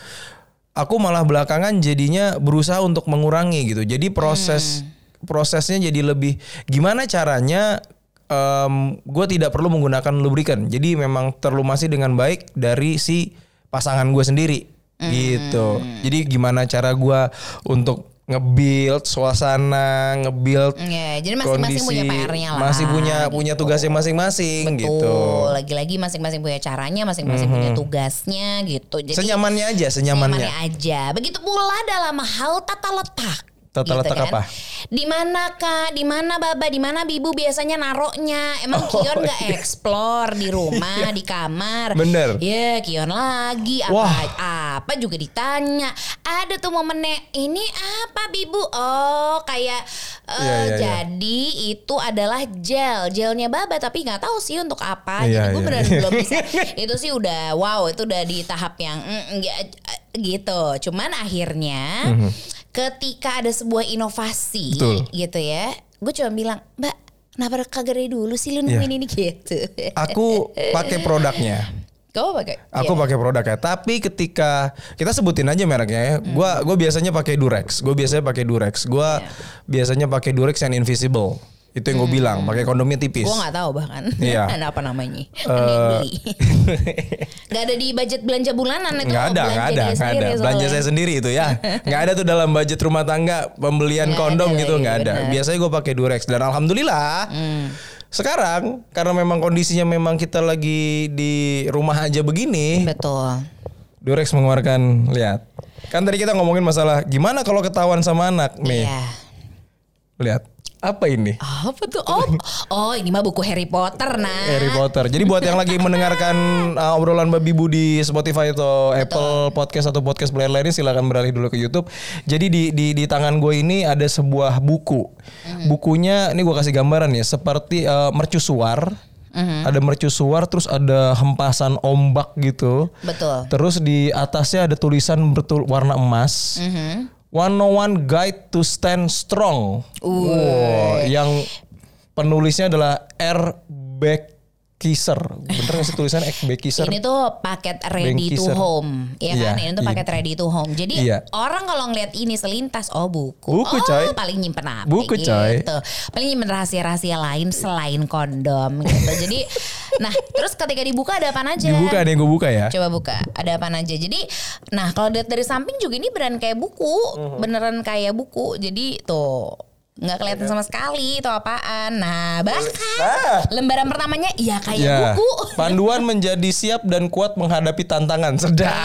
aku malah belakangan jadinya berusaha untuk mengurangi gitu. Jadi proses prosesnya jadi lebih gimana caranya gue tidak perlu menggunakan lubrikan. Jadi memang terlumasi dengan baik dari si pasangan gue sendiri gitu. Jadi gimana cara gue untuk nge-build suasana, nge-build Ya, jadi masing-masing punya PR-nya lah. masih punya punya tugasnya masing-masing gitu. Lagi-lagi masing-masing punya caranya, masing-masing punya tugasnya gitu. Jadi Senyamannya aja, senyamannya. senyamannya aja. Begitu pula dalam hal tata letak. Tata letak apa? Di mana kak? Di mana baba? Di mana bibu biasanya naroknya? Emang Oh, Kion nggak iya. explore di rumah, di kamar? Bener. Ya Kion lagi apa Wah. apa juga ditanya. Ada tuh momennya ini apa bibu? Oh kayak eh, Iya, iya, iya. jadi itu adalah gel, gelnya baba tapi nggak tahu sih untuk apa. Iya, jadi gue iya, beneran iya. belum bisa. itu sih udah wow itu udah di tahap yang mm, eh, gitu. Cuman akhirnya ketika ada sebuah inovasi. Betul. gitu ya, gue cuma bilang Mbak kenapa kagak dari dulu sih lu Iya. nemuin ini gitu. Aku pakai produknya. Kau pakai? Aku Iya. pakai produknya. Tapi ketika kita sebutin aja mereknya ya. Hmm. Gua gua biasanya pakai Durex. Gue biasanya pakai Durex. Gua Iya. biasanya pakai Durex yang invisible. Itu yang gue bilang. Pakai kondomnya tipis. Gue Hmm. nggak tahu bahkan Iya. ada apa namanya. Eh, Ada yang beli. Gak ada di budget belanja bulanan itu. Nggak ada, nggak ada, nggak ada. Belanja saya sendiri itu ya. Nggak ada tuh dalam budget rumah tangga pembelian Nggak kondom ada gitu nggak ada. Biasanya gue pakai Durex dan alhamdulillah. Sekarang karena memang kondisinya memang kita lagi di rumah aja begini, Betul. Durex mengeluarkan lihat. Kan tadi kita ngomongin masalah gimana kalau ketahuan sama anak nih. Iya. Lihat. Apa ini? Apa tuh? Oh, oh ini mah buku Harry Potter nah. Harry Potter. Jadi buat yang lagi mendengarkan uh, obrolan babi bu di Spotify atau Apple Podcast atau podcast player lainnya silakan beralih dulu ke YouTube. Jadi di di di tangan gue ini ada sebuah buku. Bukunya ini gue kasih gambaran ya seperti uh, mercusuar. Ada mercusuar terus ada hempasan ombak gitu. Betul. Terus di atasnya ada tulisan bertul warna emas. 101 Guide to Stand Strong. Wow, yang penulisnya adalah R. Beckisser. Bener gak sih tulisannya R. Beckisser? Ini tuh paket ready to home, ya kan? Iya, Ini tuh iya. paket ready to home. Jadi Iya. orang kalau ngeliat ini selintas, oh buku, Buku, oh coy. paling nyimpen apa? Buku, gitu. coy. Paling nyimpen rahasia-rahasia lain selain kondom gitu. Jadi, nah terus ketika dibuka ada apa aja? Dibuka ada yang gue buka ya. Coba buka, ada apa aja. Jadi, nah kalau lihat dari samping juga ini beneran kayak buku, Mhm. beneran kayak buku. Jadi tuh nggak kelihatan sama sekali itu apaan. Nah bahkan Ah. lembaran pertamanya ya kayak Ya. buku. Panduan menjadi siap dan kuat menghadapi tantangan. Sedap.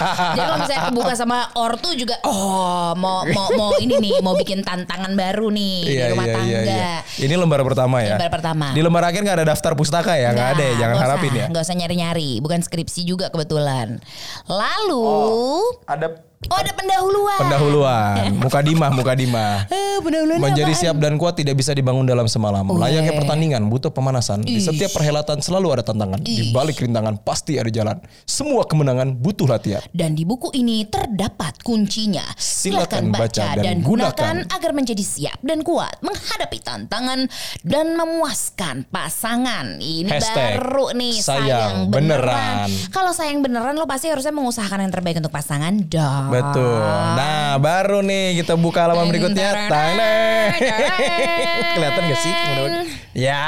Jadi kalau misalnya kebuka sama ortu juga, oh mau mau mau ini nih, mau bikin tantangan baru nih di rumah tangga. Ini lembar pertama ya. Lembar pertama. Di lembar akhir nggak ada daftar pustaka ya, nggak ada ya, jangan nggak harapin usah, ya. Nggak usah nyari-nyari, bukan skripsi juga kebetulan. Lalu, Ada oh, ada pendahuluan. pendahuluan, mukadimah, mukadimah. Eh, pendahuluan Menjadi apaan? siap dan kuat tidak bisa dibangun dalam semalam. Weh. Layaknya pertandingan butuh pemanasan. Di setiap perhelatan selalu ada tantangan. Di balik rintangan pasti ada jalan. Semua kemenangan butuh latihan. Dan di buku ini terdapat kuncinya. Silakan Silakan baca baca dan dan, gunakan. gunakan agar menjadi siap dan kuat menghadapi tantangan dan memuaskan pasangan. Ini Hashtag baru nih sayang sayang, beneran. beneran. Kalau sayang beneran lo pasti harusnya mengusahakan yang terbaik untuk pasangan dong. Betul. Nah, baru nih kita buka halaman berikutnya. Tang, neng. Kelihatan gak sih? Ya.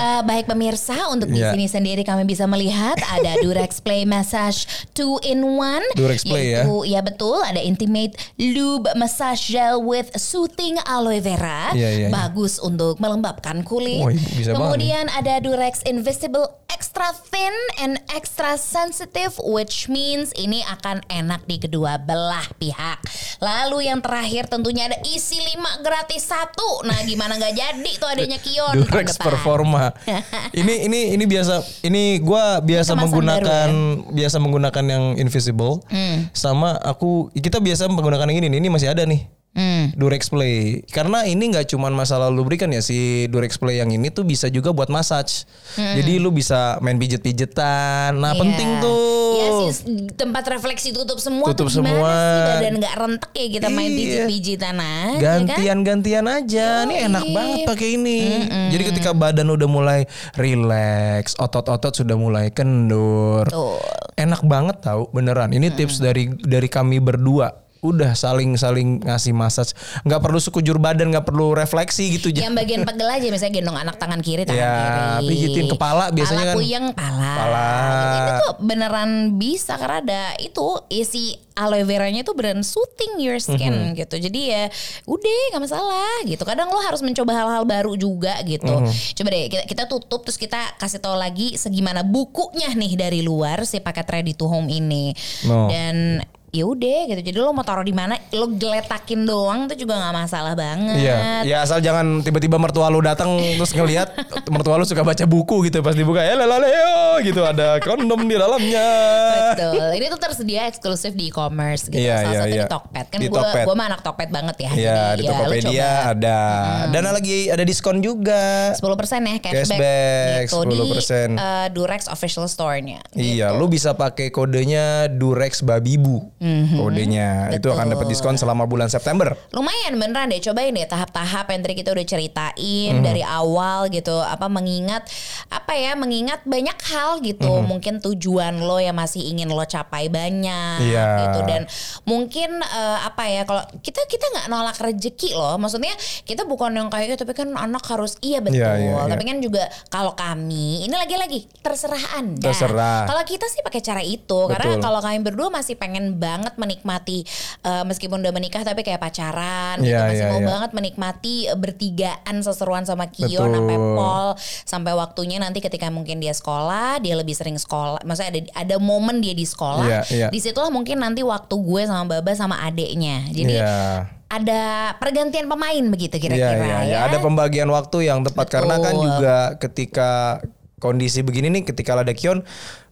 Eh, baik pemirsa, untuk di Iya. sini sendiri kami bisa melihat ada Durex Play Massage 2 in 1. Durex Play ya. ya. betul, ada Intimate Lube Massage Gel with Soothing Aloe Vera. Iya, iya, iya. Bagus untuk melembabkan kulit. Oh, bisa banget Kemudian ada Durex Invisible Extra Thin and Extra Sensitive which means ini akan enak di kedua belah pihak. Lalu yang terakhir tentunya ada isi 5 gratis satu. Nah, gimana nggak jadi tuh adanya Kion Durex. Performa. ini ini ini biasa ini gua biasa kemasan menggunakan baru ya? biasa menggunakan yang invisible. Hmm. Sama aku kita biasa menggunakan yang ini nih. Ini masih ada nih. Hmm. Durex Play. Karena ini nggak cuma masalah lubrikan ya si Durex Play yang ini tuh bisa juga buat massage. Jadi lu bisa main pijet-pijetan. Nah, Iya. penting tuh. Iya sih tempat refleksi tutup semua Tutup tuh semua. sih badan nggak rentek ya kita main Iya. pijit-pijitan aja kan? gantian-gantian aja. Ini enak banget pakai ini. Jadi ketika badan udah mulai relax, otot-otot sudah mulai kendur. Betul. Enak banget tau beneran. Ini tips dari dari kami berdua. Udah saling-saling ngasih massage. nggak perlu sekujur badan, nggak perlu refleksi gitu. Yang bagian pegel aja misalnya gendong anak tangan kiri tangan Ya, kiri. pijitin kepala biasanya pala kan. puyeng pala. Pala. Gitu. Itu tuh beneran bisa karena ada itu isi aloe veranya tuh beneran soothing your skin Mhm. gitu. Jadi ya udah nggak masalah gitu. Kadang lo harus mencoba hal-hal baru juga gitu. Mhm. Coba deh kita, kita tutup terus kita kasih tahu lagi segimana bukunya nih dari luar si paket ready to home ini. No. Dan ya udah gitu. Jadi lo mau taruh di mana, lo geletakin doang tuh juga nggak masalah banget. Iya, ya asal jangan tiba-tiba mertua lu datang terus ngelihat mertua lu suka baca buku gitu pas dibuka ya lalaleo gitu ada kondom di dalamnya. Betul. Ini tuh tersedia eksklusif di e-commerce gitu. Iya, Salah iya, satu iya. di Tokped. Kan Di gue gue mah anak Tokped banget ya. Iya, Jadi, di ya, Tokopedia ada. Dan lagi ada diskon juga. 10% ya cashback, Cashback, gitu 10%. di uh, Durex official store-nya. Iya, lu bisa pakai kodenya Durex Babibu. Kodenya. Itu akan dapat diskon selama bulan September. Lumayan beneran deh cobain deh tahap-tahap yang tadi kita udah ceritain Mhm. dari awal gitu apa mengingat apa ya mengingat banyak hal gitu Mhm. mungkin tujuan lo yang masih ingin lo capai banyak Iya. gitu dan mungkin eh, apa ya kalau kita kita nggak nolak rezeki loh maksudnya kita bukan yang kayak tapi kan anak harus iya betul Iya, iya, iya. tapi kan juga kalau kami ini lagi-lagi terserah anda Terserah. kalau kita sih pakai cara itu karena Betul. kalau kami berdua masih pengen banget menikmati eh, meskipun udah menikah tapi kayak pacaran gitu Iya, masih iya, mau iya. banget menikmati eh, bertigaan seseruan sama Kion Betul. sampai Pol sampai waktunya nanti ketika mungkin dia sekolah dia lebih sering sekolah maksudnya ada ada momen dia di sekolah Iya, iya. di situlah mungkin nanti waktu gue sama Baba sama adeknya jadi Iya. ada pergantian pemain begitu kira-kira iya, iya. ya Ada pembagian waktu yang tepat karena kan Betul. juga ketika kondisi begini nih ketika ada Kion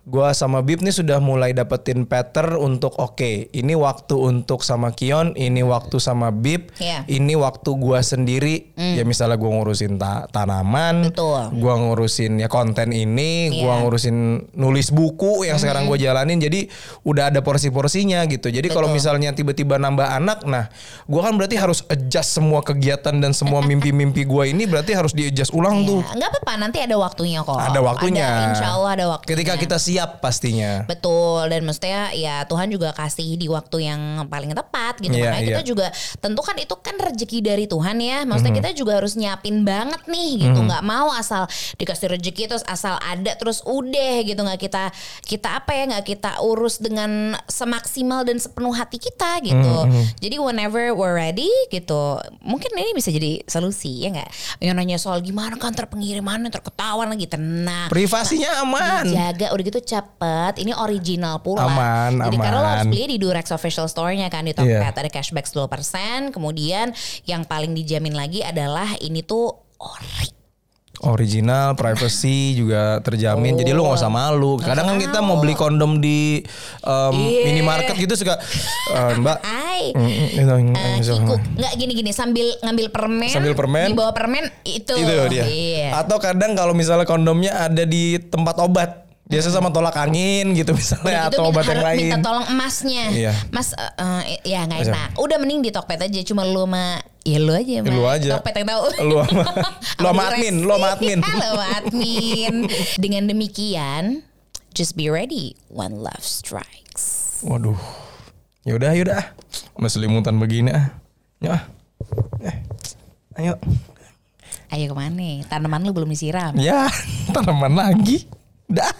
gua sama Bib nih sudah mulai dapetin pattern untuk oke ini waktu untuk sama Kion ini waktu sama Bib Iya. ini waktu gua sendiri. Ya misalnya gua ngurusin ta- tanaman Betul. gua ngurusin ya konten ini gua Iya. ngurusin nulis buku yang sekarang gua jalanin. Jadi udah ada porsi-porsinya gitu. Jadi kalau misalnya tiba-tiba nambah anak nah gua kan berarti harus adjust semua kegiatan dan semua mimpi-mimpi gua ini berarti harus di adjust ulang tuh. Ya, nggak apa-apa nanti ada waktunya kok. Ada waktunya. Ada, insya Allah ada waktunya. Ketika kita siap pastinya. Betul dan maksudnya ya Tuhan juga kasih di waktu yang paling tepat gitu. Iya, makanya iya. kita juga tentu kan itu kan rezeki dari Tuhan ya. Maksudnya Mhm. kita juga harus nyiapin banget nih gitu. Nggak mau asal dikasih rezeki terus asal ada terus udah gitu. Nggak kita kita apa ya nggak kita urus dengan semaksimal dan sepenuh hati kita gitu. Mhm, jadi whenever we're ready gitu mungkin ini bisa jadi solusi ya nggak? Yang nanya soal gimana kan terpengiriman terketahuan lagi tenang. Privasinya aman. Jaga udah gitu cepet. Ini original pula. Aman, Jadi karena lo harus aman. beli di Durex official store-nya kan di Iya. Tokped ada cashback 10%. Kemudian yang paling dijamin lagi adalah ini tuh ori. original privacy juga terjamin jadi lu nggak usah malu kadang kan kita mau beli kondom di um, Iya. minimarket gitu suka "Eh, mbak Hai. mm, mm, Eh, nggak gini-gini sambil ngambil permen Sambil permen. di bawah permen itu itu dia iya. atau kadang kalau misalnya kondomnya ada di tempat obat biasa sama tolak angin gitu misalnya Udah gitu atau obat yang lain minta tolong emasnya. Iya. mas eh, eh, ya nggak enak. Udah mending di Tokped aja. Cuma lu sama ya lu aja sama Lu aja. Tokped yang tahu. Lu sama- lu sama admin, lu sama admin. Sama admin. Dengan demikian just be ready. When love strikes. Waduh. Yaudah yaudah Mas selimutan begini ah. Ya eh, ayo. Ayo ke mana? Tanaman lu belum disiram. Ya tanaman lagi. Dah